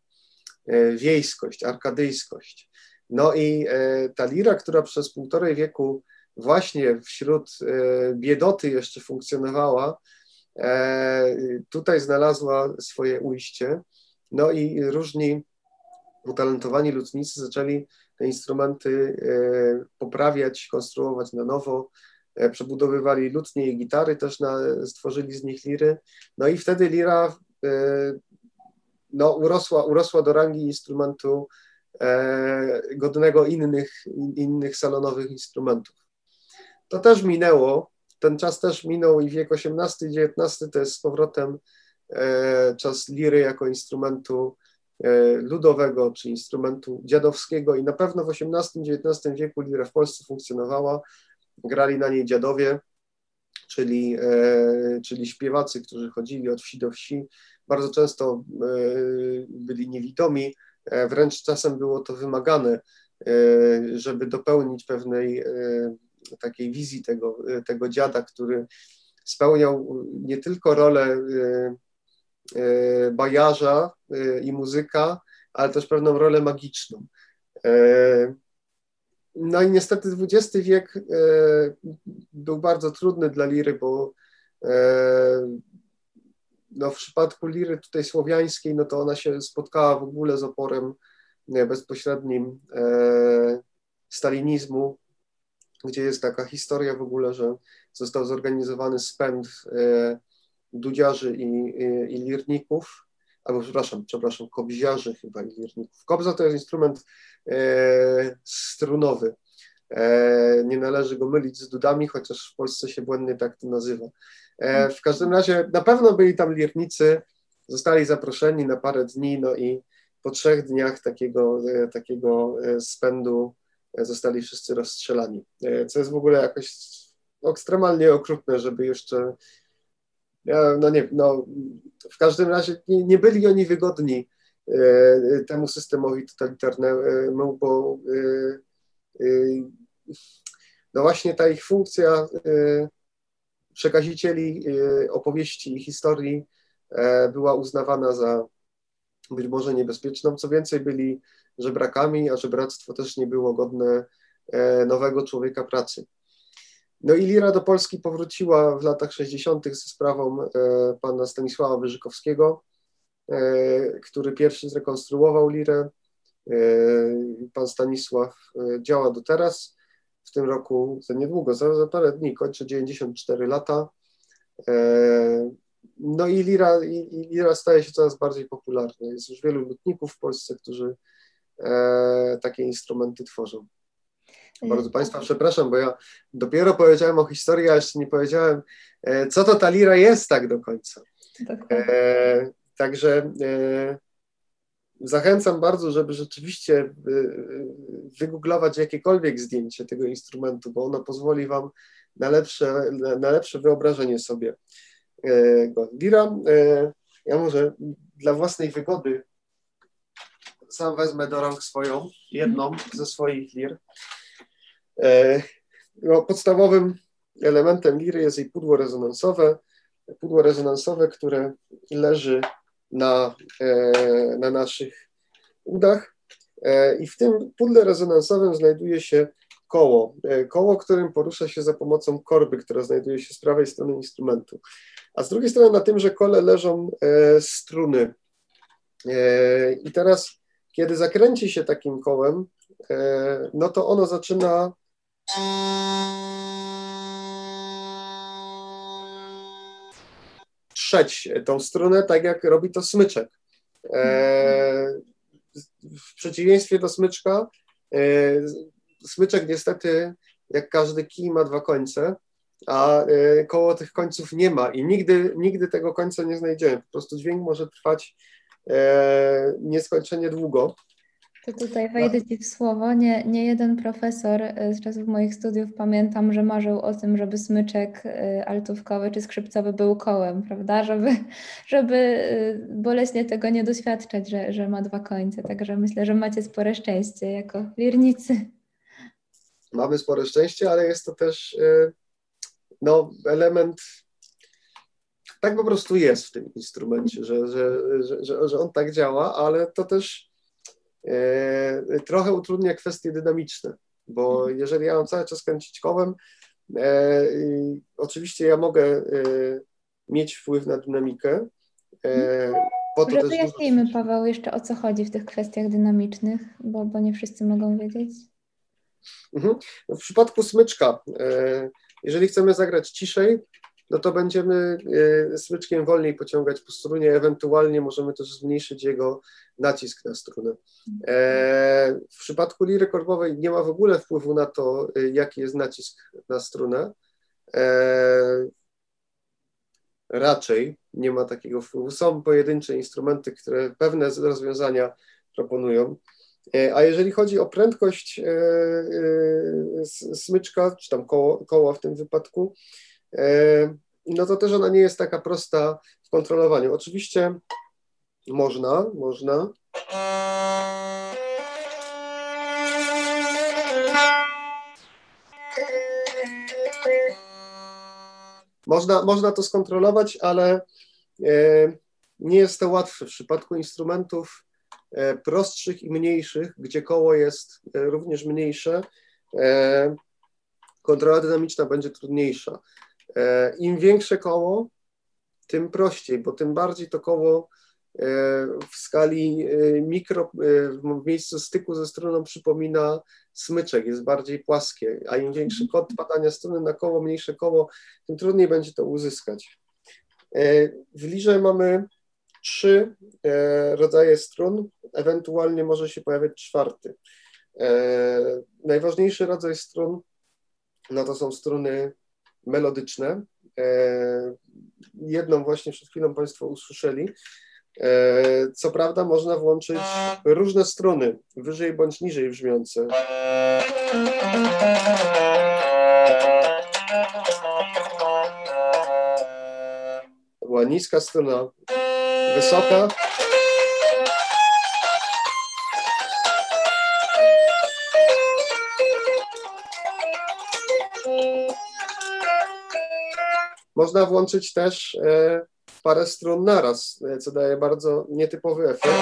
wiejskość, arkadyjskość. No i e, ta lira, która przez półtorej wieku właśnie wśród e, biedoty jeszcze funkcjonowała, e, tutaj znalazła swoje ujście. No i różni utalentowani lutnicy zaczęli te instrumenty poprawiać, konstruować na nowo, przebudowywali lutnie i gitary, też na, stworzyli z nich liry. No i wtedy lira no, urosła, urosła do rangi instrumentu godnego innych, innych salonowych instrumentów. To też minęło, ten czas też minął i wiek XVIII i XIX to jest z powrotem e, czas liry jako instrumentu e, ludowego czy instrumentu dziadowskiego i na pewno w XVIII-XIX wieku lira w Polsce funkcjonowała. Grali na niej dziadowie, czyli, e, czyli śpiewacy, którzy chodzili od wsi do wsi. Bardzo często byli niewidomi, wręcz czasem było to wymagane, żeby dopełnić pewnej takiej wizji tego, tego dziada, który spełniał nie tylko rolę e, e, bajarza e, i muzyka, ale też pewną rolę magiczną. No i niestety XX wiek był bardzo trudny dla liry, bo no w przypadku liry tutaj słowiańskiej, no to ona się spotkała w ogóle z oporem bezpośrednim stalinizmu, gdzie jest taka historia w ogóle, że został zorganizowany spęd e, dudziarzy i, i, i lirników, albo przepraszam, przepraszam, kobziarzy chyba i lirników. Kobza to jest instrument e, strunowy. E, nie należy go mylić z dudami, chociaż w Polsce się błędnie tak to nazywa. E, w każdym razie na pewno byli tam lirnicy, zostali zaproszeni na parę dni, no i po trzech dniach takiego, e, takiego e, spędu zostali wszyscy rozstrzelani. E, co jest w ogóle jakoś ekstremalnie okrutne, żeby jeszcze. No nie, no, w każdym razie nie, nie byli oni wygodni e, temu systemowi totalitarnemu, bo e, no właśnie ta ich funkcja przekazicieli opowieści i historii była uznawana za być może niebezpieczną. Co więcej, byli żebrakami, a żebractwo też nie było godne e, nowego człowieka pracy. No i Lira do Polski powróciła w latach 60. ze sprawą e, pana Stanisława Wyżykowskiego, e, który pierwszy zrekonstruował Lirę. Pan Stanisław działa do teraz. W tym roku, za niedługo, za, za parę dni, kończy 94 lata. No i lira, i lira staje się coraz bardziej popularna. Jest już wielu lutników w Polsce, którzy e, takie instrumenty tworzą. Bardzo Państwa przepraszam, bo ja dopiero powiedziałem o historii, a jeszcze nie powiedziałem, e, co to ta lira jest tak do końca. E, także e, zachęcam bardzo, żeby rzeczywiście e, wygooglować jakiekolwiek zdjęcie tego instrumentu, bo ono pozwoli Wam na lepsze, na lepsze wyobrażenie sobie e, go. Lira, ja może dla własnej wygody sam wezmę do rąk swoją, jedną ze swoich lir. E, no, podstawowym elementem liry jest jej pudło rezonansowe. Pudło rezonansowe, które leży na, e, na naszych udach. E, I w tym pudle rezonansowym znajduje się koło. Koło, którym porusza się za pomocą korby, która znajduje się z prawej strony instrumentu. A z drugiej strony na tymże kole leżą struny. I teraz kiedy zakręci się takim kołem, e, no to ono zaczyna trzeć tą strunę, tak jak robi to smyczek. E, w przeciwieństwie do smyczka, e, smyczek niestety, jak każdy kij, ma dwa końce, a koło tych końców nie ma i nigdy, nigdy tego końca nie znajdziemy. Po prostu dźwięk może trwać e, nieskończenie długo. To tutaj wejdę Ci w słowo. Nie, nie jeden profesor e, z czasów moich studiów pamiętam, że marzył o tym, żeby smyczek e, altówkowy czy skrzypcowy był kołem, prawda? Żeby, żeby e, boleśnie tego nie doświadczać, że, że ma dwa końce. Także myślę, że macie spore szczęście jako lirnicy. Mamy spore szczęście, ale jest to też no, element tak po prostu jest w tym instrumencie, że, że, że, że on tak działa, ale to też e, trochę utrudnia kwestie dynamiczne, bo jeżeli ja mam cały czas kręcić kołem, e, oczywiście ja mogę e, mieć wpływ na dynamikę. Po to Może wyjaśnijmy, dużo... Paweł, jeszcze o co chodzi w tych kwestiach dynamicznych, bo, bo nie wszyscy mogą wiedzieć. Mhm. W przypadku smyczka Jeżeli chcemy zagrać ciszej, no to będziemy e, smyczkiem wolniej pociągać po strunie, ewentualnie możemy też zmniejszyć jego nacisk na strunę. E, w przypadku liry korbowej nie ma w ogóle wpływu na to, e, jaki jest nacisk na strunę. Raczej nie ma takiego wpływu. Są pojedyncze instrumenty, które pewne rozwiązania proponują. A jeżeli chodzi o prędkość smyczka, czy tam koło, koła w tym wypadku, E, no to też ona nie jest taka prosta w kontrolowaniu. Oczywiście można, można. Można, można to skontrolować, ale e, nie jest to łatwe w przypadku instrumentów e, prostszych i mniejszych, gdzie koło jest również mniejsze. Kontrola dynamiczna będzie trudniejsza. E, Im większe koło, tym prościej, bo tym bardziej to koło e, w skali e, mikro, w miejscu styku ze struną przypomina smyczek, jest bardziej płaskie, a im większy mhm. kąt padania struny na koło, mniejsze koło, tym trudniej będzie to uzyskać. W lirze mamy trzy rodzaje strun, ewentualnie może się pojawić czwarty. Najważniejszy rodzaj strun no to są struny melodyczne. E, jedną właśnie przed chwilą Państwo usłyszeli. E, co prawda można włączyć różne struny, wyżej bądź niżej brzmiące. Była niska struna, wysoka, Można włączyć też e, parę strun naraz, e, co daje bardzo nietypowy efekt.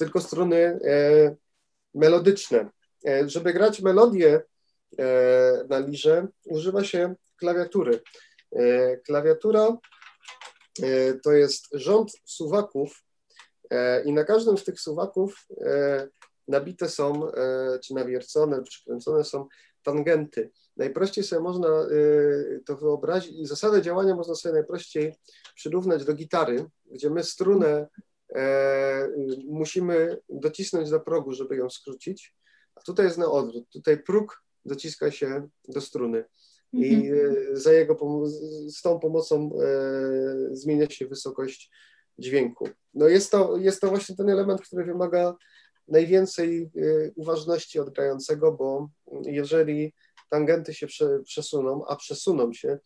Tylko struny e, melodyczne. Żeby grać melodię na lirze, używa się klawiatury. E, klawiatura e, to jest rząd suwaków e, i na każdym z tych suwaków nabite są, czy nawiercone, przykręcone są tangenty. Najprościej sobie można to wyobrazić i zasadę działania można sobie najprościej przyrównać do gitary, gdzie my strunę musimy docisnąć do progu, żeby ją skrócić, a tutaj jest na odwrót. Tutaj próg dociska się do struny i mhm. e, za jego z tą pomocą e, zmienia się wysokość dźwięku. No jest to, jest to właśnie ten element, który wymaga najwięcej e, uważności od grającego, bo jeżeli tangenty się prze, przesuną, a przesuną się,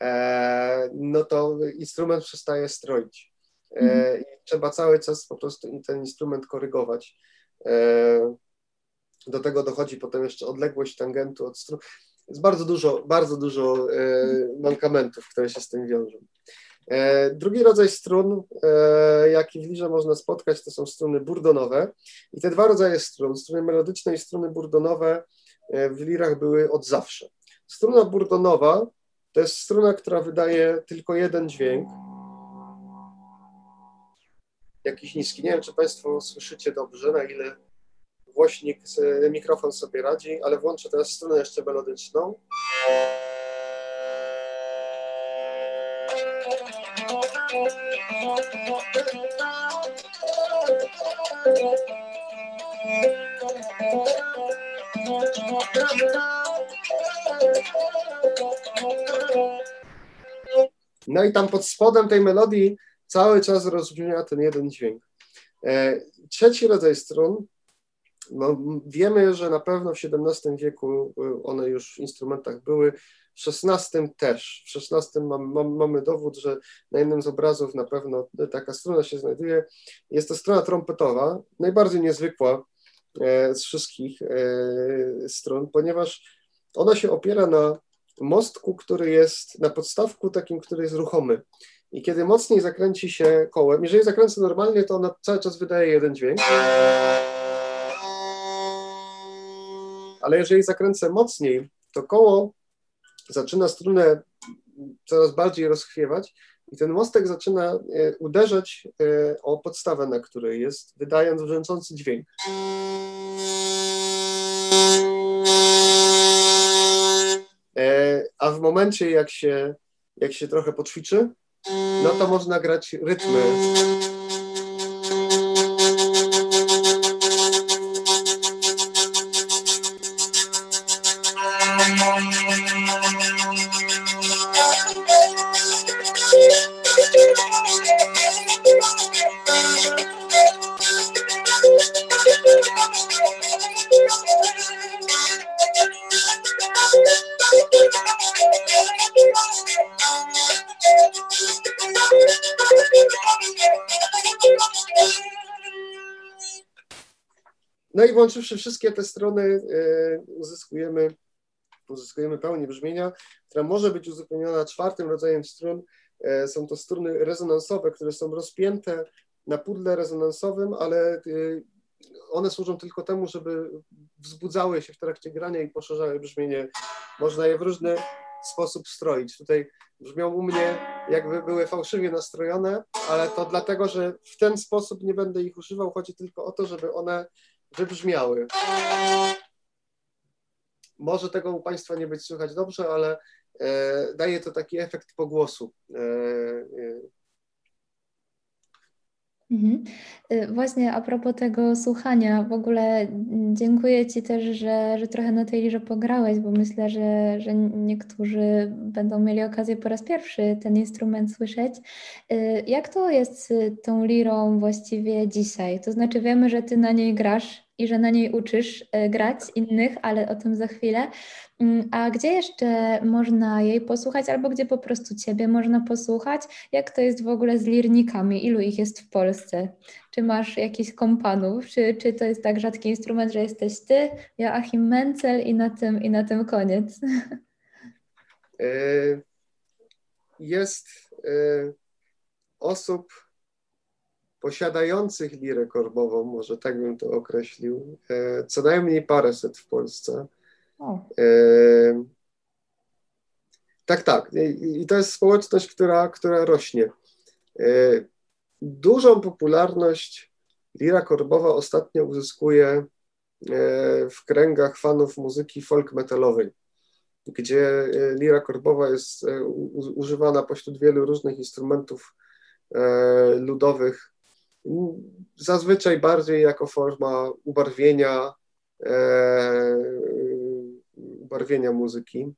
e, no to instrument przestaje stroić. E, mhm. I trzeba cały czas po prostu ten instrument korygować. E, do tego dochodzi potem jeszcze odległość tangentu od strun jest bardzo dużo, bardzo dużo e, mankamentów, które się z tym wiążą. E, drugi rodzaj strun, e, jaki w lirze można spotkać, to są struny burdonowe. I te dwa rodzaje strun, struny melodyczne i struny burdonowe, w lirach były od zawsze. Struna burdonowa to jest struna, która wydaje tylko jeden dźwięk, jakiś niski. Nie wiem, czy Państwo słyszycie dobrze, na ile głośnik, mikrofon sobie radzi, ale włączę teraz stronę jeszcze melodyczną. No i tam pod spodem tej melodii cały czas rozbrzmia ten jeden dźwięk. E, trzeci rodzaj strun no, wiemy, że na pewno w XVII wieku y, one już w instrumentach były, w XVI też. W XVI mam, mam, mamy dowód, że na jednym z obrazów na pewno taka struna się znajduje. Jest to strona trompetowa, najbardziej niezwykła e, z wszystkich e, stron, ponieważ ona się opiera na mostku, który jest na podstawku takim, który jest ruchomy. I kiedy mocniej zakręci się kołem, jeżeli zakręcę normalnie, to ona cały czas wydaje jeden dźwięk ale jeżeli zakręcę mocniej, to koło zaczyna strunę coraz bardziej rozchwiewać i ten mostek zaczyna e, uderzać e, o podstawę, na której jest, wydając wrzączący dźwięk. E, a w momencie, jak się, jak się trochę poćwiczy, no to można grać rytmy. Włączywszy wszystkie te strony, e, uzyskujemy, uzyskujemy pełnię brzmienia, która może być uzupełniona czwartym rodzajem strun. E, są to struny rezonansowe, które są rozpięte na pudle rezonansowym, ale e, one służą tylko temu, żeby wzbudzały się w trakcie grania i poszerzały brzmienie. Można je w różny sposób stroić. Tutaj brzmią u mnie, jakby były fałszywie nastrojone, ale to dlatego, że w ten sposób nie będę ich używał. Chodzi tylko o to, żeby one wybrzmiały. Może tego u Państwa nie być słychać dobrze, ale e, daje to taki efekt pogłosu. E, e, Mhm. Y, właśnie a propos tego słuchania, w ogóle dziękuję Ci też, że, że trochę na tej lirze pograłeś, bo myślę, że, że niektórzy będą mieli okazję po raz pierwszy ten instrument słyszeć. Y, jak to jest z tą lirą właściwie dzisiaj? To znaczy wiemy, że Ty na niej grasz, i że na niej uczysz e, grać innych, ale o tym za chwilę. Mm, a gdzie jeszcze można jej posłuchać, albo gdzie po prostu Ciebie można posłuchać? Jak to jest w ogóle z lirnikami? Ilu ich jest w Polsce? Czy masz jakichś kompanów? Czy, czy to jest tak rzadki instrument, że jesteś Ty, Joachim Mencel i na tym, i na tym koniec? E, jest e, osób posiadających lirę korbową, może tak bym to określił, e, co najmniej paręset w Polsce. E, tak, tak. I to jest społeczność, która, która rośnie. E, dużą popularność lira korbowa ostatnio uzyskuje w kręgach fanów muzyki folk metalowej, gdzie lira korbowa jest używana pośród wielu różnych instrumentów ludowych zazwyczaj bardziej jako forma ubarwienia, e, ubarwienia muzyki.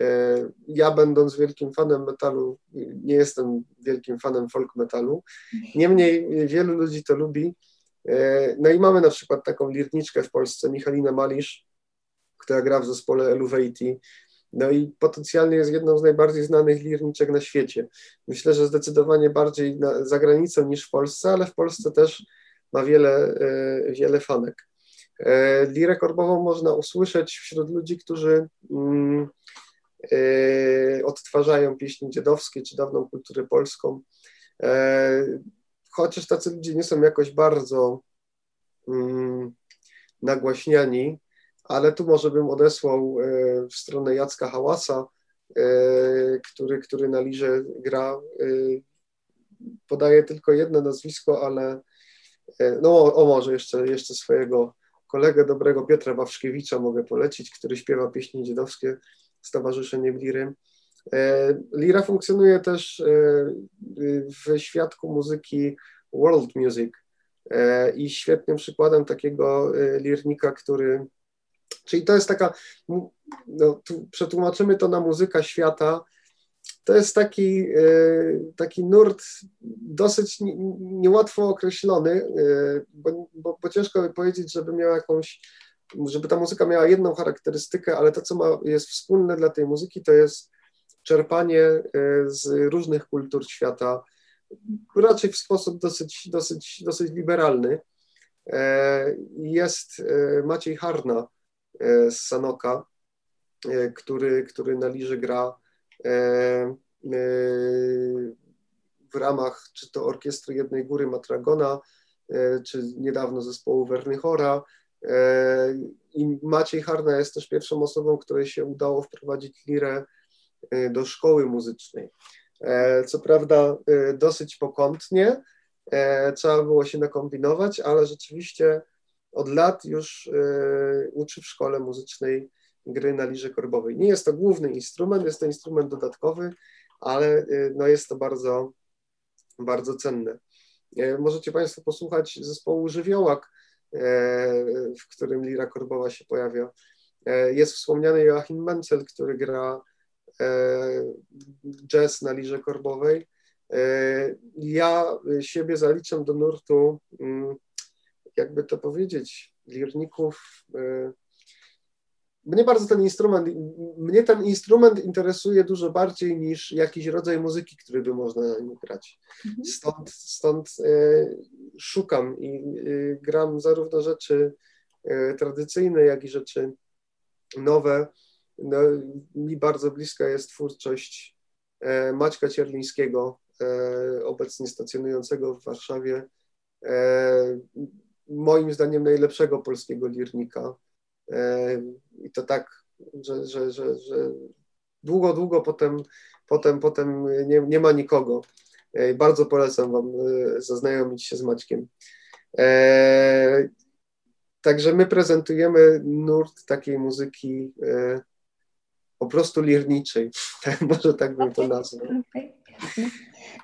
E, ja, będąc wielkim fanem metalu, nie jestem wielkim fanem folk metalu. Niemniej wielu ludzi to lubi. E, no i mamy na przykład taką lirniczkę w Polsce, Michalinę Malisz, która gra w zespole Eluveiti. No i potencjalnie jest jedną z najbardziej znanych lirniczek na świecie. Myślę, że zdecydowanie bardziej na, za granicą niż w Polsce, ale w Polsce też ma wiele, e, wiele fanek. E, lirę korbową można usłyszeć wśród ludzi, którzy mm, e, odtwarzają pieśni dziadowskie czy dawną kulturę polską. Chociaż tacy ludzie nie są jakoś bardzo mm, nagłaśniani, ale tu może bym odesłał e, w stronę Jacka Hałasa, e, który, który na lirze gra. E, podaję tylko jedno nazwisko, ale no o, może jeszcze, jeszcze swojego kolegę dobrego Piotra Wawrzkiewicza mogę polecić, który śpiewa pieśni dziedowskie z Towarzyszeniem Liry. Lira funkcjonuje też w świadku muzyki world music i świetnym przykładem takiego lirnika, który Czyli to jest taka, no, przetłumaczymy to na muzyka świata. To jest taki, e, taki nurt dosyć niełatwo określony, e, bo, bo, bo ciężko powiedzieć, żeby miał jakąś, żeby ta muzyka miała jedną charakterystykę, ale to, co ma, jest wspólne dla tej muzyki, to jest czerpanie e, z różnych kultur świata, raczej w sposób dosyć, dosyć, dosyć liberalny. Jest Maciej Harna, z Sanoka, e, który, który na lirze gra e, w ramach czy to Orkiestry Jednej Góry Matragona, czy niedawno zespołu Wernychora, I Maciej Harna jest też pierwszą osobą, której się udało wprowadzić lirę do szkoły muzycznej. Co prawda dosyć pokątnie, trzeba było się nakombinować, ale rzeczywiście od lat już uczy w szkole muzycznej gry na lirze korbowej. Nie jest to główny instrument, jest to instrument dodatkowy, ale no jest to bardzo, bardzo cenne. Możecie Państwo posłuchać zespołu Żywiołak, w którym lira korbowa się pojawia. Jest wspomniany Joachim Menzel, który gra jazz na lirze korbowej. Ja siebie zaliczam do nurtu, mm, jakby to powiedzieć, lirników mnie bardzo ten instrument, mnie ten instrument interesuje dużo bardziej niż jakiś rodzaj muzyki, który by można na nim grać. Mhm. Stąd, stąd e, szukam i e, gram zarówno rzeczy e, tradycyjne, jak i rzeczy nowe. No, mi bardzo bliska jest twórczość e, Maćka Cierlińskiego, e, obecnie stacjonującego w Warszawie. E, moim zdaniem najlepszego polskiego lirnika i to tak, że, że, że, że długo, długo potem, potem, potem nie, nie ma nikogo. Bardzo polecam Wam e, zaznajomić się z Maćkiem. E, także my prezentujemy nurt takiej muzyki e, po prostu lirniczej. Może tak bym to nazwał.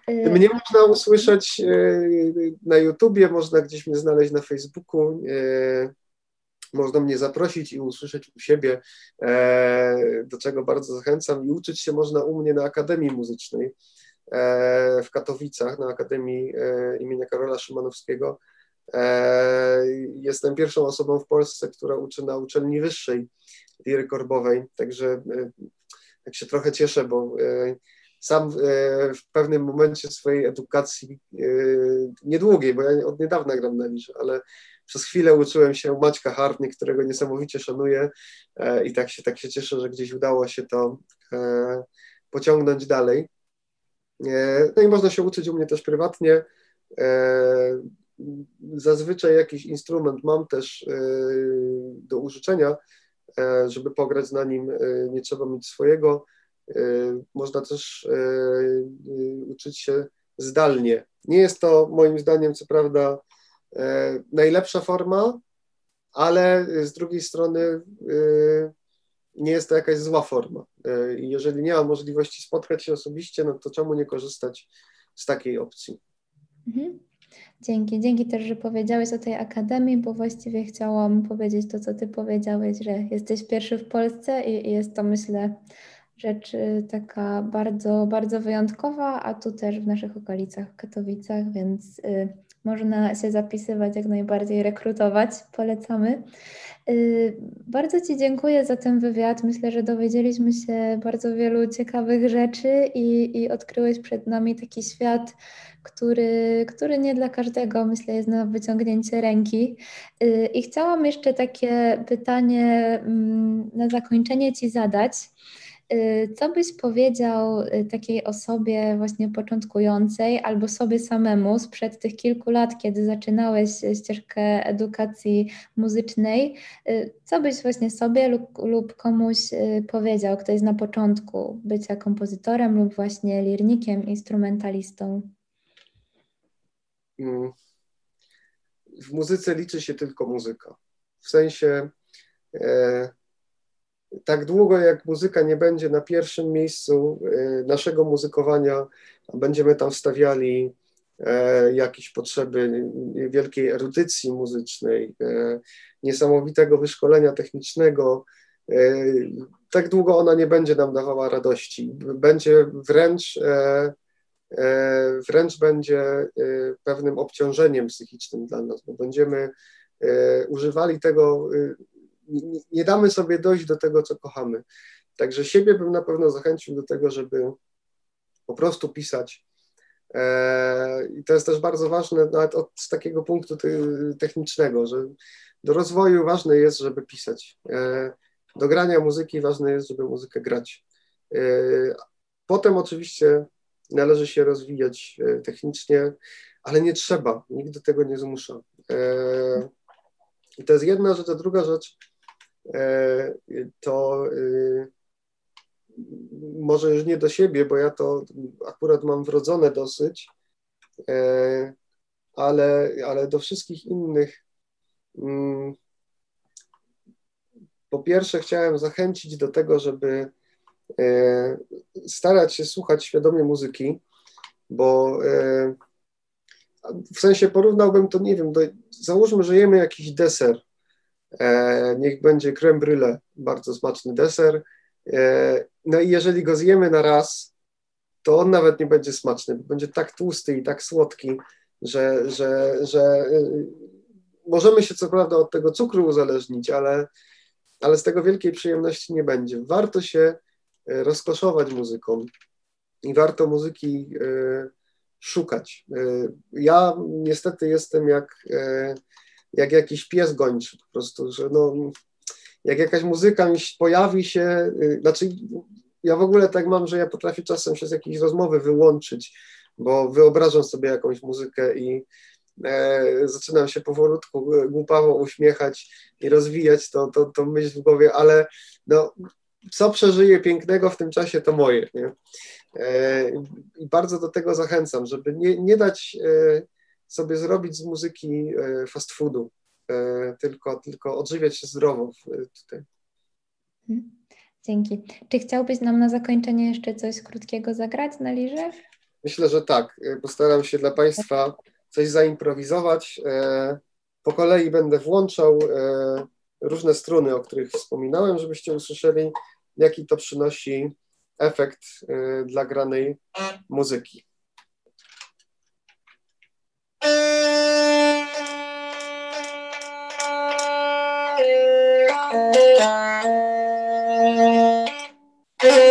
Mnie można usłyszeć na YouTubie, można gdzieś mnie znaleźć na Facebooku można mnie zaprosić i usłyszeć u siebie, e, do czego bardzo zachęcam. I uczyć się można u mnie na Akademii Muzycznej e, w Katowicach, na Akademii e, imienia Karola Szymanowskiego. Jestem pierwszą osobą w Polsce, która uczy na uczelni wyższej liry korbowej, także tak się trochę cieszę, bo sam w pewnym momencie swojej edukacji, niedługiej, bo ja od niedawna gram na lirze, ale przez chwilę uczyłem się Maćka Hartny, którego niesamowicie szanuję e, i tak się, tak się cieszę, że gdzieś udało się to e, pociągnąć dalej. E, no i można się uczyć u mnie też prywatnie. Zazwyczaj jakiś instrument mam też do użyczenia, żeby pograć na nim, nie trzeba mieć swojego. Można też uczyć się zdalnie. Nie jest to moim zdaniem, co prawda, E, najlepsza forma, ale z drugiej strony e, nie jest to jakaś zła forma. E, I jeżeli nie ma możliwości spotkać się osobiście, no to czemu nie korzystać z takiej opcji? Mhm. Dzięki, dzięki też, że powiedziałeś o tej akademii, bo właściwie chciałam powiedzieć to, co ty powiedziałeś, że jesteś pierwszy w Polsce i, i jest to, myślę, rzecz y, taka bardzo, bardzo wyjątkowa, a tu też w naszych okolicach, w Katowicach, więc y, można się zapisywać, jak najbardziej rekrutować. Polecamy. Y, bardzo Ci dziękuję za ten wywiad. Myślę, że dowiedzieliśmy się bardzo wielu ciekawych rzeczy i, i odkryłeś przed nami taki świat, który, który nie dla każdego, myślę, jest na wyciągnięcie ręki. Y, I chciałam jeszcze takie pytanie mm, na zakończenie Ci zadać. Y, co byś powiedział y, takiej osobie właśnie początkującej albo sobie samemu sprzed tych kilku lat, kiedy zaczynałeś ścieżkę edukacji muzycznej? Y, co byś właśnie sobie lub, lub komuś powiedział, kto jest na początku bycia kompozytorem lub właśnie lirnikiem, instrumentalistą? Mm. W muzyce liczy się tylko muzyka. W sensie. E tak długo jak muzyka nie będzie na pierwszym miejscu y, naszego muzykowania, będziemy tam wstawiali e, jakieś potrzeby wielkiej erudycji muzycznej, e, niesamowitego wyszkolenia technicznego, e, tak długo ona nie będzie nam dawała radości. Będzie wręcz, wręcz będzie pewnym obciążeniem psychicznym dla nas, bo będziemy używali tego nie, damy sobie dojść do tego, co kochamy. Także siebie bym na pewno zachęcił do tego, żeby po prostu pisać. E, I to jest też bardzo ważne, nawet od takiego punktu technicznego, że do rozwoju ważne jest, żeby pisać. E, do grania muzyki ważne jest, żeby muzykę grać. E, potem oczywiście należy się rozwijać technicznie, ale nie trzeba, nikt do tego nie zmusza. I to jest jedna rzecz, a druga rzecz to y, może już nie do siebie, bo ja to akurat mam wrodzone dosyć, e, ale, ale do wszystkich innych. Mm, po pierwsze, chciałem zachęcić do tego, żeby e, starać się słuchać świadomie muzyki, bo e, w sensie porównałbym to, nie wiem, do, załóżmy, że jemy jakiś deser, niech będzie creme brulee, bardzo smaczny deser, no i jeżeli go zjemy na raz, to on nawet nie będzie smaczny, będzie tak tłusty i tak słodki, że, że, że y, możemy się co prawda od tego cukru uzależnić, ale, ale z tego wielkiej przyjemności nie będzie. Warto się rozkoszować muzyką i warto muzyki szukać. Ja niestety jestem jak, jak jakiś pies gończy, po prostu, że no, jak jakaś muzyka mi pojawi się, znaczy ja w ogóle tak mam, że ja potrafię czasem się z jakiejś rozmowy wyłączyć, bo wyobrażam sobie jakąś muzykę i e, zaczynam się powolutku głupawo uśmiechać i rozwijać to, to, to myśl w głowie, ale no, co przeżyje pięknego w tym czasie, to moje. Nie? E, I bardzo do tego zachęcam, żeby nie, nie dać e, sobie zrobić z muzyki e, fast foodu, e, tylko, tylko odżywiać się zdrowo tutaj. Hmm. Dzięki. Czy chciałbyś nam na zakończenie jeszcze coś krótkiego zagrać na liże? Myślę, że tak. Postaram się dla Państwa coś zaimprowizować. E, po kolei będę włączał e, różne struny, o których wspominałem, żebyście usłyszeli, jaki to przynosi efekt e, dla granej muzyki. Thank you.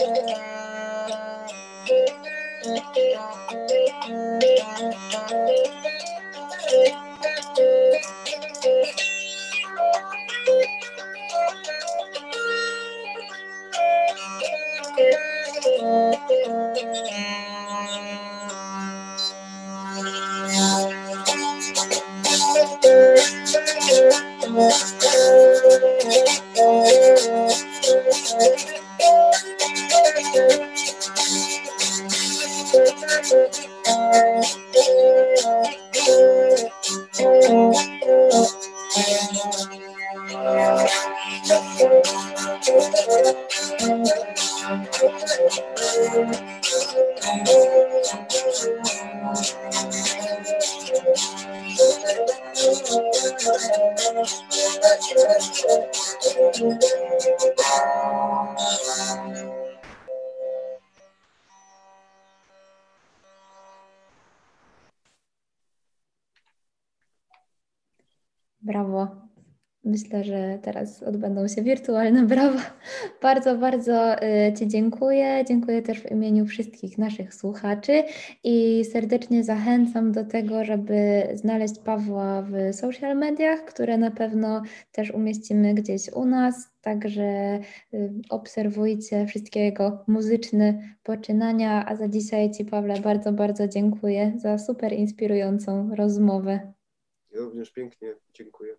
Yeah. teraz odbędą się wirtualne brawa. Bardzo, bardzo y, Ci dziękuję. Dziękuję też w imieniu wszystkich naszych słuchaczy i serdecznie zachęcam do tego, żeby znaleźć Pawła w social mediach, które na pewno też umieścimy gdzieś u nas. Także y, obserwujcie wszystkie jego muzyczne poczynania. A za dzisiaj Ci, Pawle, bardzo, bardzo dziękuję za super inspirującą rozmowę. Ja również pięknie dziękuję.